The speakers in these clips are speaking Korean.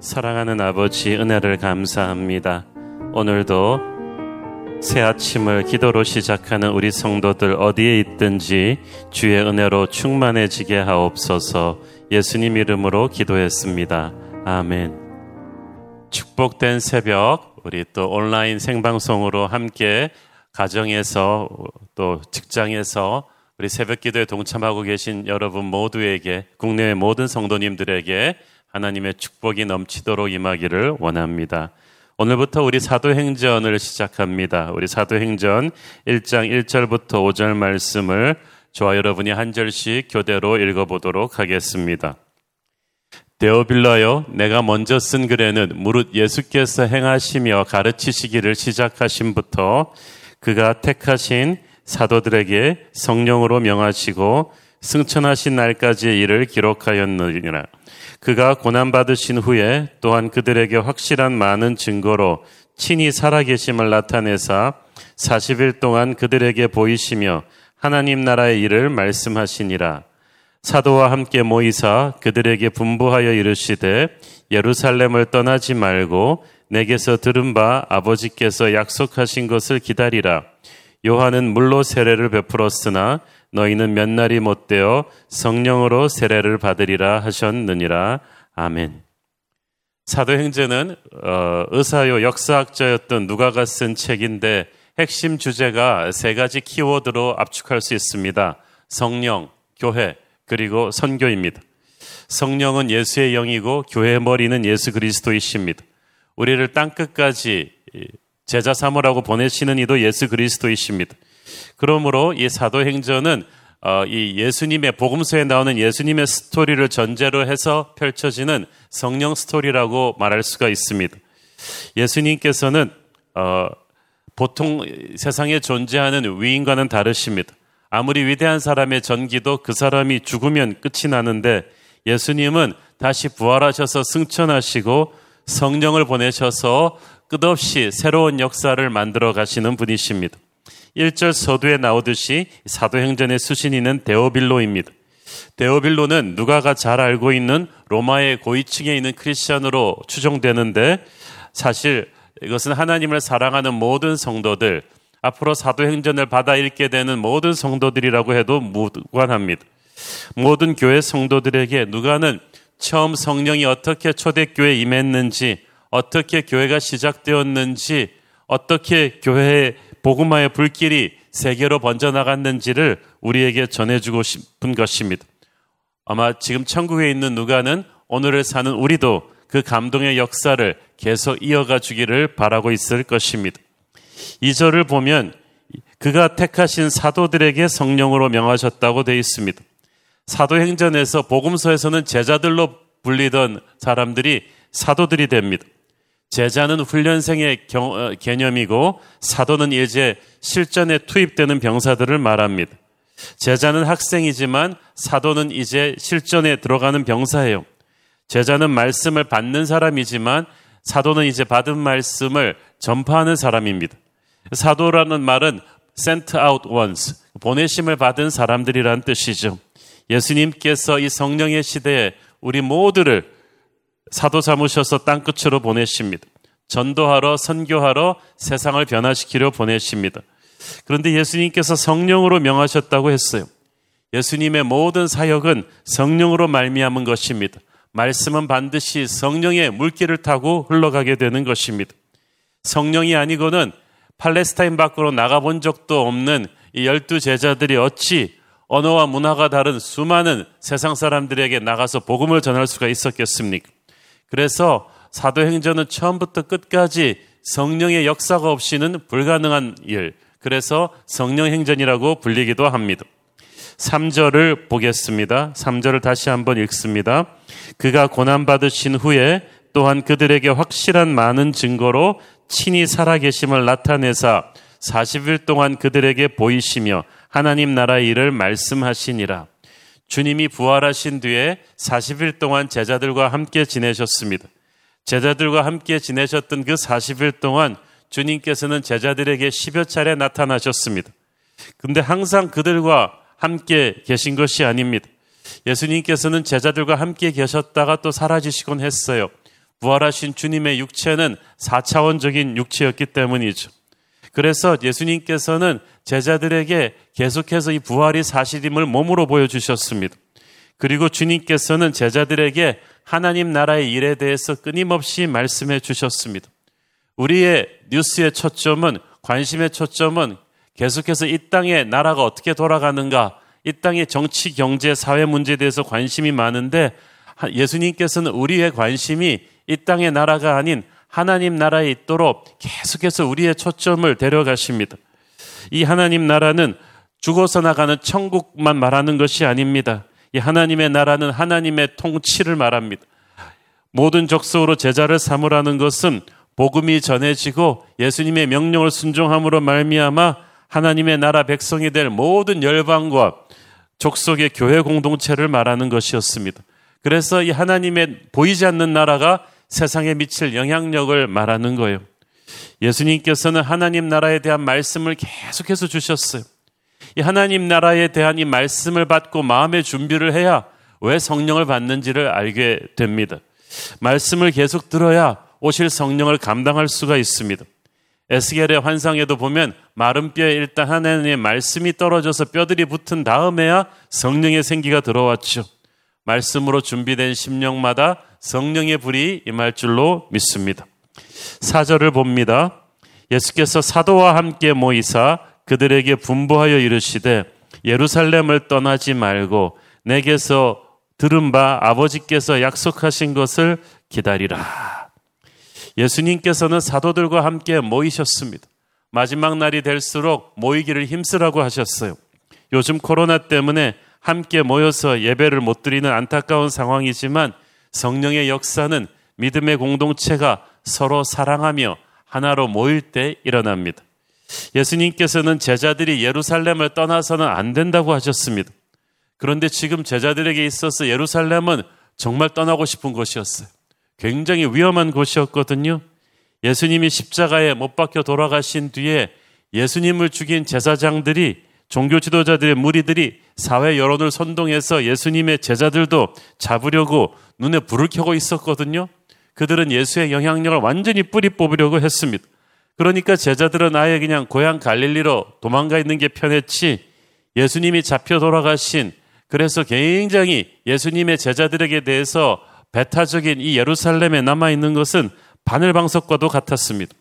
사랑하는 아버지 은혜를 감사합니다. 오늘도 새 아침을 기도로 시작하는 우리 성도들 어디에 있든지 주의 은혜로 충만해지게 하옵소서 예수님 이름으로 기도했습니다. 아멘. 축복된 새벽, 우리 또 온라인 생방송으로 함께 가정에서 또 직장에서 우리 새벽 기도에 동참하고 계신 여러분 모두에게 국내의 모든 성도님들에게 하나님의 축복이 넘치도록 임하기를 원합니다. 오늘부터 우리 사도행전을 시작합니다. 우리 사도행전 1장 1절부터 5절 말씀을 저와 여러분이 한 절씩 교대로 읽어보도록 하겠습니다. 데오빌라여 내가 먼저 쓴 글에는 무릇 예수께서 행하시며 가르치시기를 시작하신부터 그가 택하신 사도들에게 성령으로 명하시고 승천하신 날까지의 일을 기록하였느니라. 그가 고난받으신 후에 또한 그들에게 확실한 많은 증거로 친히 살아계심을 나타내사 40일 동안 그들에게 보이시며 하나님 나라의 일을 말씀하시니라. 사도와 함께 모이사 그들에게 분부하여 이르시되 예루살렘을 떠나지 말고 내게서 들은 바 아버지께서 약속하신 것을 기다리라. 요한은 물로 세례를 베풀었으나 너희는 몇 날이 못되어 성령으로 세례를 받으리라 하셨느니라. 아멘. 사도행전은 어, 의사요 역사학자였던 누가가 쓴 책인데 핵심 주제가 세 가지 키워드로 압축할 수 있습니다. 성령, 교회, 그리고 선교입니다. 성령은 예수의 영이고 교회의 머리는 예수 그리스도이십니다. 우리를 땅 끝까지 제자 삼으라고 보내시는 이도 예수 그리스도이십니다. 그러므로 이 사도행전은 어, 이 예수님의 복음서에 나오는 예수님의 스토리를 전제로 해서 펼쳐지는 성령 스토리라고 말할 수가 있습니다. 예수님께서는 어, 보통 세상에 존재하는 위인과는 다르십니다. 아무리 위대한 사람의 전기도 그 사람이 죽으면 끝이 나는데 예수님은 다시 부활하셔서 승천하시고 성령을 보내셔서 끝없이 새로운 역사를 만들어 가시는 분이십니다. 1절 서두에 나오듯이 사도행전의 수신인은 데오빌로입니다. 데오빌로는 누가가 잘 알고 있는 로마의 고위층에 있는 크리스천으로 추정되는데 사실 이것은 하나님을 사랑하는 모든 성도들, 앞으로 사도행전을 받아 읽게 되는 모든 성도들이라고 해도 무관합니다. 모든 교회 성도들에게 누가는 처음 성령이 어떻게 초대교회에 임했는지, 어떻게 교회가 시작되었는지, 어떻게 교회의 복음화의 불길이 세계로 번져나갔는지를 우리에게 전해주고 싶은 것입니다. 아마 지금 천국에 있는 누가는 오늘을 사는 우리도 그 감동의 역사를 계속 이어가 주기를 바라고 있을 것입니다. 이 절을 보면 그가 택하신 사도들에게 성령으로 명하셨다고 되어 있습니다. 사도행전에서 복음서에서는 제자들로 불리던 사람들이 사도들이 됩니다. 제자는 훈련생의 어, 개념이고 사도는 이제 실전에 투입되는 병사들을 말합니다. 제자는 학생이지만 사도는 이제 실전에 들어가는 병사예요. 제자는 말씀을 받는 사람이지만 사도는 이제 받은 말씀을 전파하는 사람입니다. 사도라는 말은 sent out ones, 보내심을 받은 사람들이란 뜻이죠. 예수님께서 이 성령의 시대에 우리 모두를 사도 삼으셔서 땅끝으로 보내십니다. 전도하러 선교하러 세상을 변화시키려 보내십니다. 그런데 예수님께서 성령으로 명하셨다고 했어요. 예수님의 모든 사역은 성령으로 말미암은 것입니다. 말씀은 반드시 성령의 물길을 타고 흘러가게 되는 것입니다. 성령이 아니고는 팔레스타인 밖으로 나가본 적도 없는 이 열두 제자들이 어찌 언어와 문화가 다른 수많은 세상 사람들에게 나가서 복음을 전할 수가 있었겠습니까? 그래서 사도행전은 처음부터 끝까지 성령의 역사가 없이는 불가능한 일. 그래서 성령행전이라고 불리기도 합니다. 3절을 보겠습니다. 3절을 다시 한번 읽습니다. 그가 고난받으신 후에 또한 그들에게 확실한 많은 증거로 친히 살아계심을 나타내사 40일 동안 그들에게 보이시며 하나님 나라의 일을 말씀하시니라. 주님이 부활하신 뒤에 40일 동안 제자들과 함께 지내셨습니다. 제자들과 함께 지내셨던 그 40일 동안 주님께서는 제자들에게 10여 차례 나타나셨습니다. 근데 항상 그들과 함께 계신 것이 아닙니다. 예수님께서는 제자들과 함께 계셨다가 또 사라지시곤 했어요. 부활하신 주님의 육체는 4차원적인 육체였기 때문이죠. 그래서 예수님께서는 제자들에게 계속해서 이 부활이 사실임을 몸으로 보여주셨습니다. 그리고 주님께서는 제자들에게 하나님 나라의 일에 대해서 끊임없이 말씀해 주셨습니다. 우리의 뉴스의 초점은 관심의 초점은 계속해서 이 땅의 나라가 어떻게 돌아가는가, 이 땅의 정치, 경제, 사회 문제에 대해서 관심이 많은데 예수님께서는 우리의 관심이 이 땅의 나라가 아닌 하나님 나라에 있도록 계속해서 우리의 초점을 데려가십니다. 이 하나님 나라는 죽어서 나가는 천국만 말하는 것이 아닙니다. 이 하나님의 나라는 하나님의 통치를 말합니다. 모든 적속으로 제자를 삼으라는 것은 복음이 전해지고 예수님의 명령을 순종함으로 말미암아 하나님의 나라 백성이 될 모든 열방과 족속의 교회 공동체를 말하는 것이었습니다. 그래서 이 하나님의 보이지 않는 나라가 세상에 미칠 영향력을 말하는 거예요. 예수님께서는 하나님 나라에 대한 말씀을 계속해서 주셨어요. 이 하나님 나라에 대한 이 말씀을 받고 마음의 준비를 해야 왜 성령을 받는지를 알게 됩니다. 말씀을 계속 들어야 오실 성령을 감당할 수가 있습니다. 에스겔의 환상에도 보면 마른 뼈에 일단 하나님의 말씀이 떨어져서 뼈들이 붙은 다음에야 성령의 생기가 들어왔죠. 말씀으로 준비된 심령마다 성령의 불이 임할 줄로 믿습니다. 사절을 봅니다. 예수께서 사도와 함께 모이사 그들에게 분부하여 이르시되 예루살렘을 떠나지 말고 내게서 들은 바 아버지께서 약속하신 것을 기다리라. 예수님께서는 사도들과 함께 모이셨습니다. 마지막 날이 될수록 모이기를 힘쓰라고 하셨어요. 요즘 코로나 때문에 함께 모여서 예배를 못 드리는 안타까운 상황이지만 성령의 역사는 믿음의 공동체가 서로 사랑하며 하나로 모일 때 일어납니다. 예수님께서는 제자들이 예루살렘을 떠나서는 안 된다고 하셨습니다. 그런데 지금 제자들에게 있어서 예루살렘은 정말 떠나고 싶은 곳이었어요. 굉장히 위험한 곳이었거든요. 예수님이 십자가에 못 박혀 돌아가신 뒤에 예수님을 죽인 제사장들이 종교 지도자들의 무리들이 사회 여론을 선동해서 예수님의 제자들도 잡으려고 눈에 불을 켜고 있었거든요. 그들은 예수의 영향력을 완전히 뿌리 뽑으려고 했습니다. 그러니까 제자들은 아예 그냥 고향 갈릴리로 도망가 있는 게 편했지 예수님이 잡혀 돌아가신 그래서 굉장히 예수님의 제자들에게 대해서 배타적인 이 예루살렘에 남아 있는 것은 바늘방석과도 같았습니다.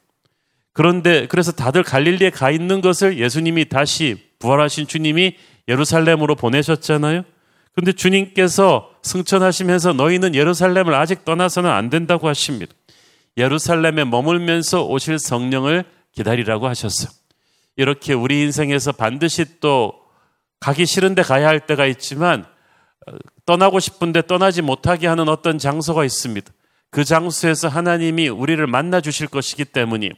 그런데 그래서 다들 갈릴리에 가 있는 것을 예수님이 다시 부활하신 주님이 예루살렘으로 보내셨잖아요. 그런데 주님께서 승천하시면서 너희는 예루살렘을 아직 떠나서는 안 된다고 하십니다. 예루살렘에 머물면서 오실 성령을 기다리라고 하셨어요. 이렇게 우리 인생에서 반드시 또 가기 싫은데 가야 할 때가 있지만 어, 떠나고 싶은데 떠나지 못하게 하는 어떤 장소가 있습니다. 그 장소에서 하나님이 우리를 만나 주실 것이기 때문에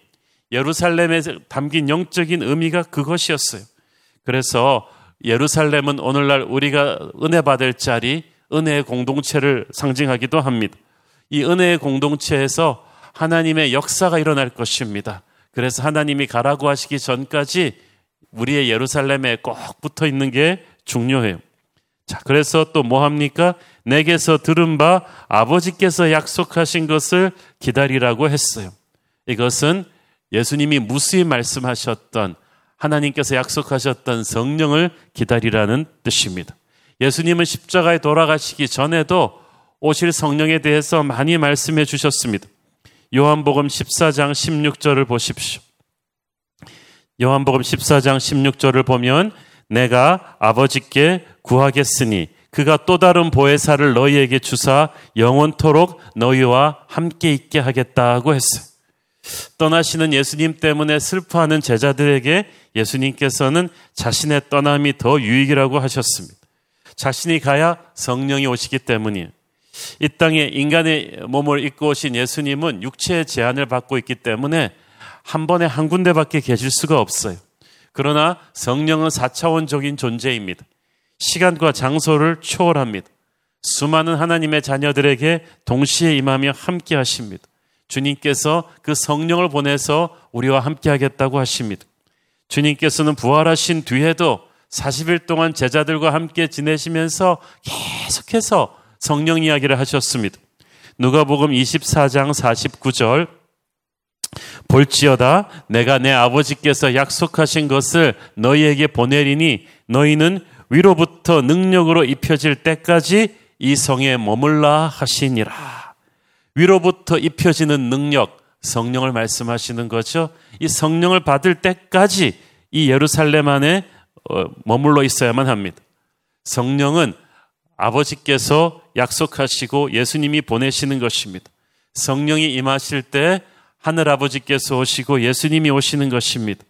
예루살렘에 담긴 영적인 의미가 그것이었어요. 그래서 예루살렘은 오늘날 우리가 은혜 받을 자리, 은혜의 공동체를 상징하기도 합니다. 이 은혜의 공동체에서 하나님의 역사가 일어날 것입니다. 그래서 하나님이 가라고 하시기 전까지 우리의 예루살렘에 꼭 붙어 있는 게 중요해요. 자, 그래서 또 뭐 합니까? 내게서 들은 바 아버지께서 약속하신 것을 기다리라고 했어요. 이것은 예수님이 무수히 말씀하셨던 하나님께서 약속하셨던 성령을 기다리라는 뜻입니다. 예수님은 십자가에 돌아가시기 전에도 오실 성령에 대해서 많이 말씀해 주셨습니다. 요한복음 14장 16절을 보십시오. 요한복음 14장 16절을 보면 내가 아버지께 구하겠으니 그가 또 다른 보혜사를 너희에게 주사 영원토록 너희와 함께 있게 하겠다고 했어요. 떠나시는 예수님 때문에 슬퍼하는 제자들에게 예수님께서는 자신의 떠남이 더 유익이라고 하셨습니다. 자신이 가야 성령이 오시기 때문이에요. 이 땅에 인간의 몸을 입고 오신 예수님은 육체의 제한을 받고 있기 때문에 한 번에 한 군데밖에 계실 수가 없어요. 그러나 성령은 4차원적인 존재입니다. 시간과 장소를 초월합니다. 수많은 하나님의 자녀들에게 동시에 임하며 함께 하십니다. 주님께서 그 성령을 보내서 우리와 함께 하겠다고 하십니다. 주님께서는 부활하신 뒤에도 40일 동안 제자들과 함께 지내시면서 계속해서 성령 이야기를 하셨습니다. 누가복음 24장 49절 볼지어다 내가 내 아버지께서 약속하신 것을 너희에게 보내리니 너희는 위로부터 능력으로 입혀질 때까지 이 성에 머물라 하시니라. 위로부터 입혀지는 능력, 성령을 말씀하시는 거죠. 이 성령을 받을 때까지 이 예루살렘 안에 어, 머물러 있어야만 합니다. 성령은 아버지께서 약속하시고 예수님이 보내시는 것입니다. 성령이 임하실 때 하늘 아버지께서 오시고 예수님이 오시는 것입니다.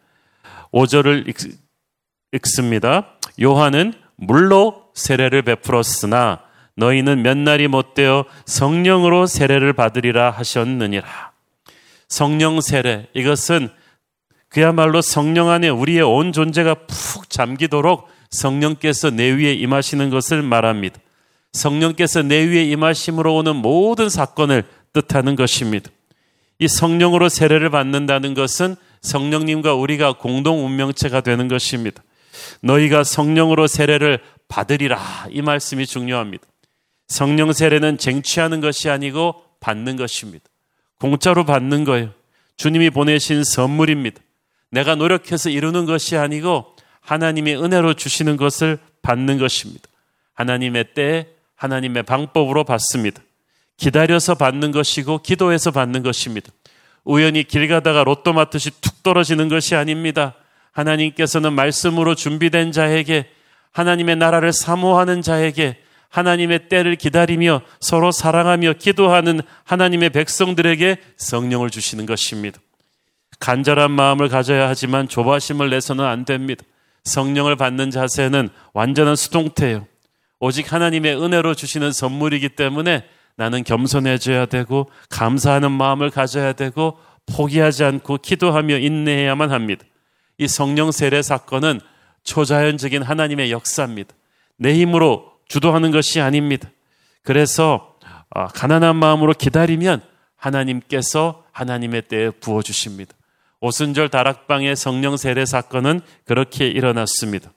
5절을 읽, 습니다 요한은 물로 세례를 베풀었으나 너희는 몇 날이 못되어 성령으로 세례를 받으리라 하셨느니라. 성령 세례 이것은 그야말로 성령 안에 우리의 온 존재가 푹 잠기도록 성령께서 내 위에 임하시는 것을 말합니다. 성령께서 내 위에 임하심으로 오는 모든 사건을 뜻하는 것입니다. 이 성령으로 세례를 받는다는 것은 성령님과 우리가 공동 운명체가 되는 것입니다. 너희가 성령으로 세례를 받으리라 이 말씀이 중요합니다. 성령 세례는 쟁취하는 것이 아니고 받는 것입니다. 공짜로 받는 거예요. 주님이 보내신 선물입니다. 내가 노력해서 이루는 것이 아니고 하나님의 은혜로 주시는 것을 받는 것입니다. 하나님의 때, 하나님의 방법으로 받습니다. 기다려서 받는 것이고 기도해서 받는 것입니다. 우연히 길 가다가 로또 맞듯이 툭 떨어지는 것이 아닙니다. 하나님께서는 말씀으로 준비된 자에게 하나님의 나라를 사모하는 자에게 하나님의 때를 기다리며 서로 사랑하며 기도하는 하나님의 백성들에게 성령을 주시는 것입니다. 간절한 마음을 가져야 하지만 조바심을 내서는 안 됩니다. 성령을 받는 자세는 완전한 수동태예요. 오직 하나님의 은혜로 주시는 선물이기 때문에 나는 겸손해져야 되고 감사하는 마음을 가져야 되고 포기하지 않고 기도하며 인내해야만 합니다. 이 성령 세례 사건은 초자연적인 하나님의 역사입니다. 내 힘으로 주도하는 것이 아닙니다. 그래서 어, 가난한 마음으로 기다리면 하나님께서 하나님의 때에 부어 주십니다. 오순절 다락방의 성령 세례 사건은 그렇게 일어났습니다.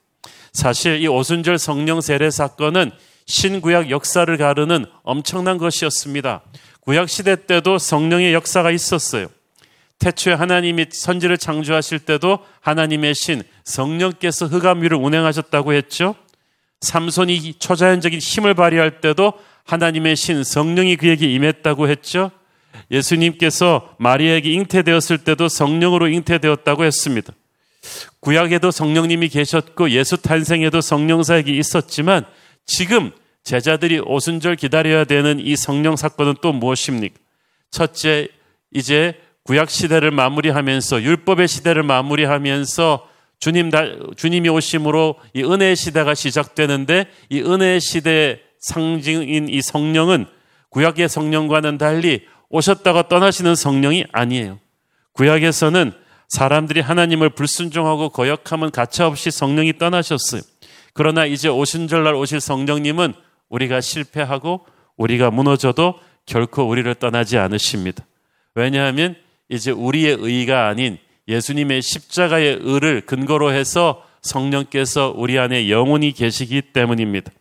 사실 이 오순절 성령 세례 사건은 신구약 역사를 가르는 엄청난 것이었습니다. 구약 시대 때도 성령의 역사가 있었어요. 태초에 하나님이 선지를 창조하실 때도 하나님의 신 성령께서 흑암 위를 운행하셨다고 했죠. 삼손이 초자연적인 힘을 발휘할 때도 하나님의 신 성령이 그에게 임했다고 했죠. 예수님께서 마리아에게 잉태되었을 때도 성령으로 잉태되었다고 했습니다. 구약에도 성령님이 계셨고 예수 탄생에도 성령 사역이 있었지만 지금 제자들이 오순절 기다려야 되는 이 성령 사건은 또 무엇입니까? 첫째, 이제 구약 시대를 마무리하면서 율법의 시대를 마무리하면서 주님 주님이 오심으로 이 은혜의 시대가 시작되는데 이 은혜의 시대의 상징인 이 성령은 구약의 성령과는 달리 오셨다가 떠나시는 성령이 아니에요. 구약에서는 사람들이 하나님을 불순종하고 거역하면 가차없이 성령이 떠나셨어요. 그러나 이제 오신절날 오실 성령님은 우리가 실패하고 우리가 무너져도 결코 우리를 떠나지 않으십니다. 왜냐하면 이제 우리의 의가 아닌 예수님의 십자가의 의를 근거로 해서 성령께서 우리 안에 영원히 계시기 때문입니다.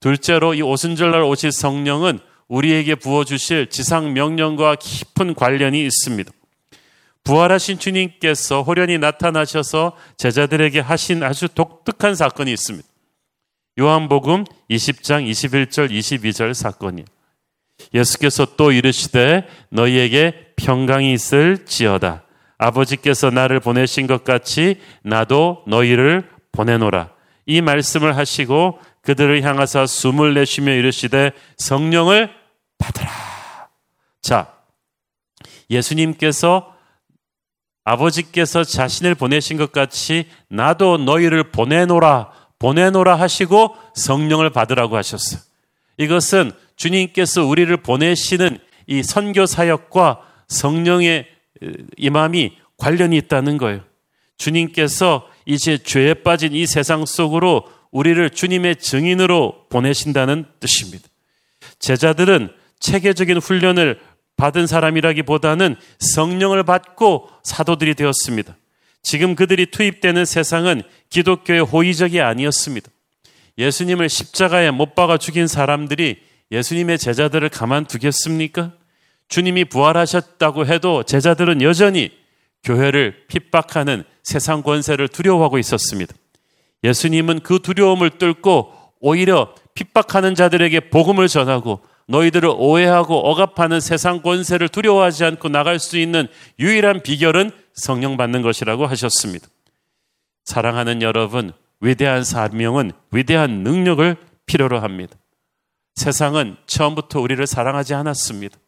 둘째로 이 오순절날 오실 성령은 우리에게 부어주실 지상 명령과 깊은 관련이 있습니다. 부활하신 주님께서 호련히 나타나셔서 제자들에게 하신 아주 독특한 사건이 있습니다. 요한복음 20장 21절 22절 사건이에요. 예수께서 또 이르시되 너희에게 평강이 있을지어다. 아버지께서 나를 보내신 것 같이 나도 너희를 보내노라. 이 말씀을 하시고 그들을 향하사 숨을 내쉬며 이르시되 성령을 받으라. 자, 예수님께서 아버지께서 자신을 보내신 것 같이 나도 너희를 보내노라, 보내노라 하시고 성령을 받으라고 하셨어요. 이것은 주님께서 우리를 보내시는 이 선교 사역과 성령의 임함이 관련이 있다는 거예요. 주님께서 이제 죄에 빠진 이 세상 속으로 우리를 주님의 증인으로 보내신다는 뜻입니다. 제자들은 체계적인 훈련을 받은 사람이라기보다는 성령을 받고 사도들이 되었습니다. 지금 그들이 투입되는 세상은 기독교의 호의적이 아니었습니다. 예수님을 십자가에 못 박아 죽인 사람들이 예수님의 제자들을 가만두겠습니까? 주님이 부활하셨다고 해도 제자들은 여전히 교회를 핍박하는 세상 권세를 두려워하고 있었습니다. 예수님은 그 두려움을 뚫고 오히려 핍박하는 자들에게 복음을 전하고 너희들을 오해하고 억압하는 세상 권세를 두려워하지 않고 나갈 수 있는 유일한 비결은 성령 받는 것이라고 하셨습니다. 사랑하는 여러분, 위대한 사명은 위대한 능력을 필요로 합니다. 세상은 처음부터 우리를 사랑하지 않았습니다.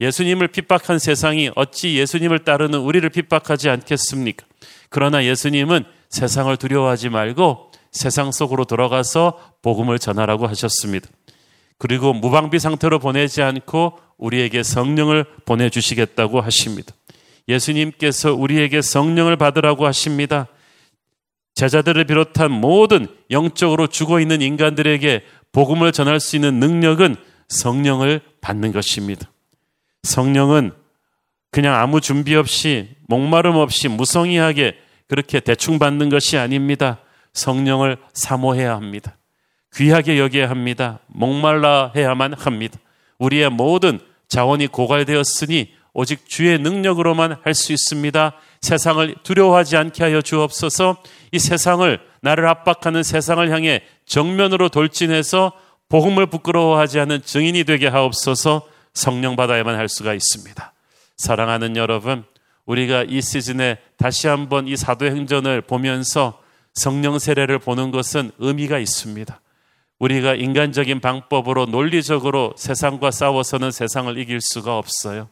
예수님을 핍박한 세상이 어찌 예수님을 따르는 우리를 핍박하지 않겠습니까? 그러나 예수님은 세상을 두려워하지 말고 세상 속으로 들어가서 복음을 전하라고 하셨습니다. 그리고 무방비 상태로 보내지 않고 우리에게 성령을 보내주시겠다고 하십니다. 예수님께서 우리에게 성령을 받으라고 하십니다. 제자들을 비롯한 모든 영적으로 죽어 있는 인간들에게 복음을 전할 수 있는 능력은 성령을 받는 것입니다. 성령은 그냥 아무 준비 없이 목마름 없이 무성의하게 그렇게 대충 받는 것이 아닙니다. 성령을 사모해야 합니다. 귀하게 여겨야 합니다. 목말라 해야만 합니다. 우리의 모든 자원이 고갈되었으니 오직 주의 능력으로만 할 수 있습니다. 세상을 두려워하지 않게 하여 주옵소서 이 세상을 나를 압박하는 세상을 향해 정면으로 돌진해서 복음을 부끄러워하지 않은 증인이 되게 하옵소서 성령 받아야만 할 수가 있습니다. 사랑하는 여러분, 우리가 이 시즌에 다시 한번 이 사도행전을 보면서 성령 세례를 보는 것은 의미가 있습니다. 우리가 인간적인 방법으로 논리적으로 세상과 싸워서는 세상을 이길 수가 없어요.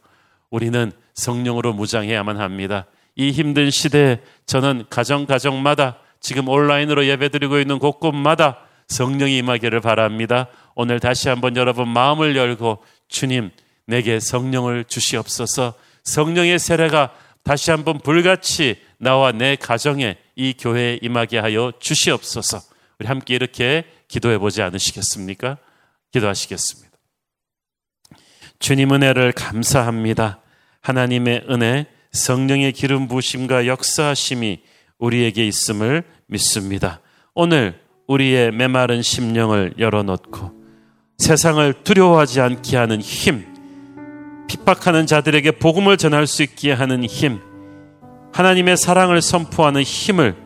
우리는 성령으로 무장해야만 합니다. 이 힘든 시대에 저는 가정 가정마다 지금 온라인으로 예배드리고 있는 곳곳마다 성령이 임하기를 바랍니다. 오늘 다시 한번 여러분 마음을 열고 주님 내게 성령을 주시옵소서. 성령의 세례가 다시 한번 불같이 나와 내 가정에 이 교회에 임하게 하여 주시옵소서. 우리 함께 이렇게 기도해 보지 않으시겠습니까? 기도하시겠습니다. 주님 은혜를 감사합니다. 하나님의 은혜, 성령의 기름 부심과 역사하심이 우리에게 있음을 믿습니다. 오늘 우리의 메마른 심령을 열어놓고 세상을 두려워하지 않게 하는 힘, 핍박하는 자들에게 복음을 전할 수 있게 하는 힘, 하나님의 사랑을 선포하는 힘을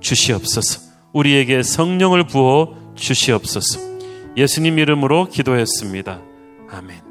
주시옵소서. 우리에게 성령을 부어 주시옵소서. 예수님 이름으로 기도했습니다. 아멘.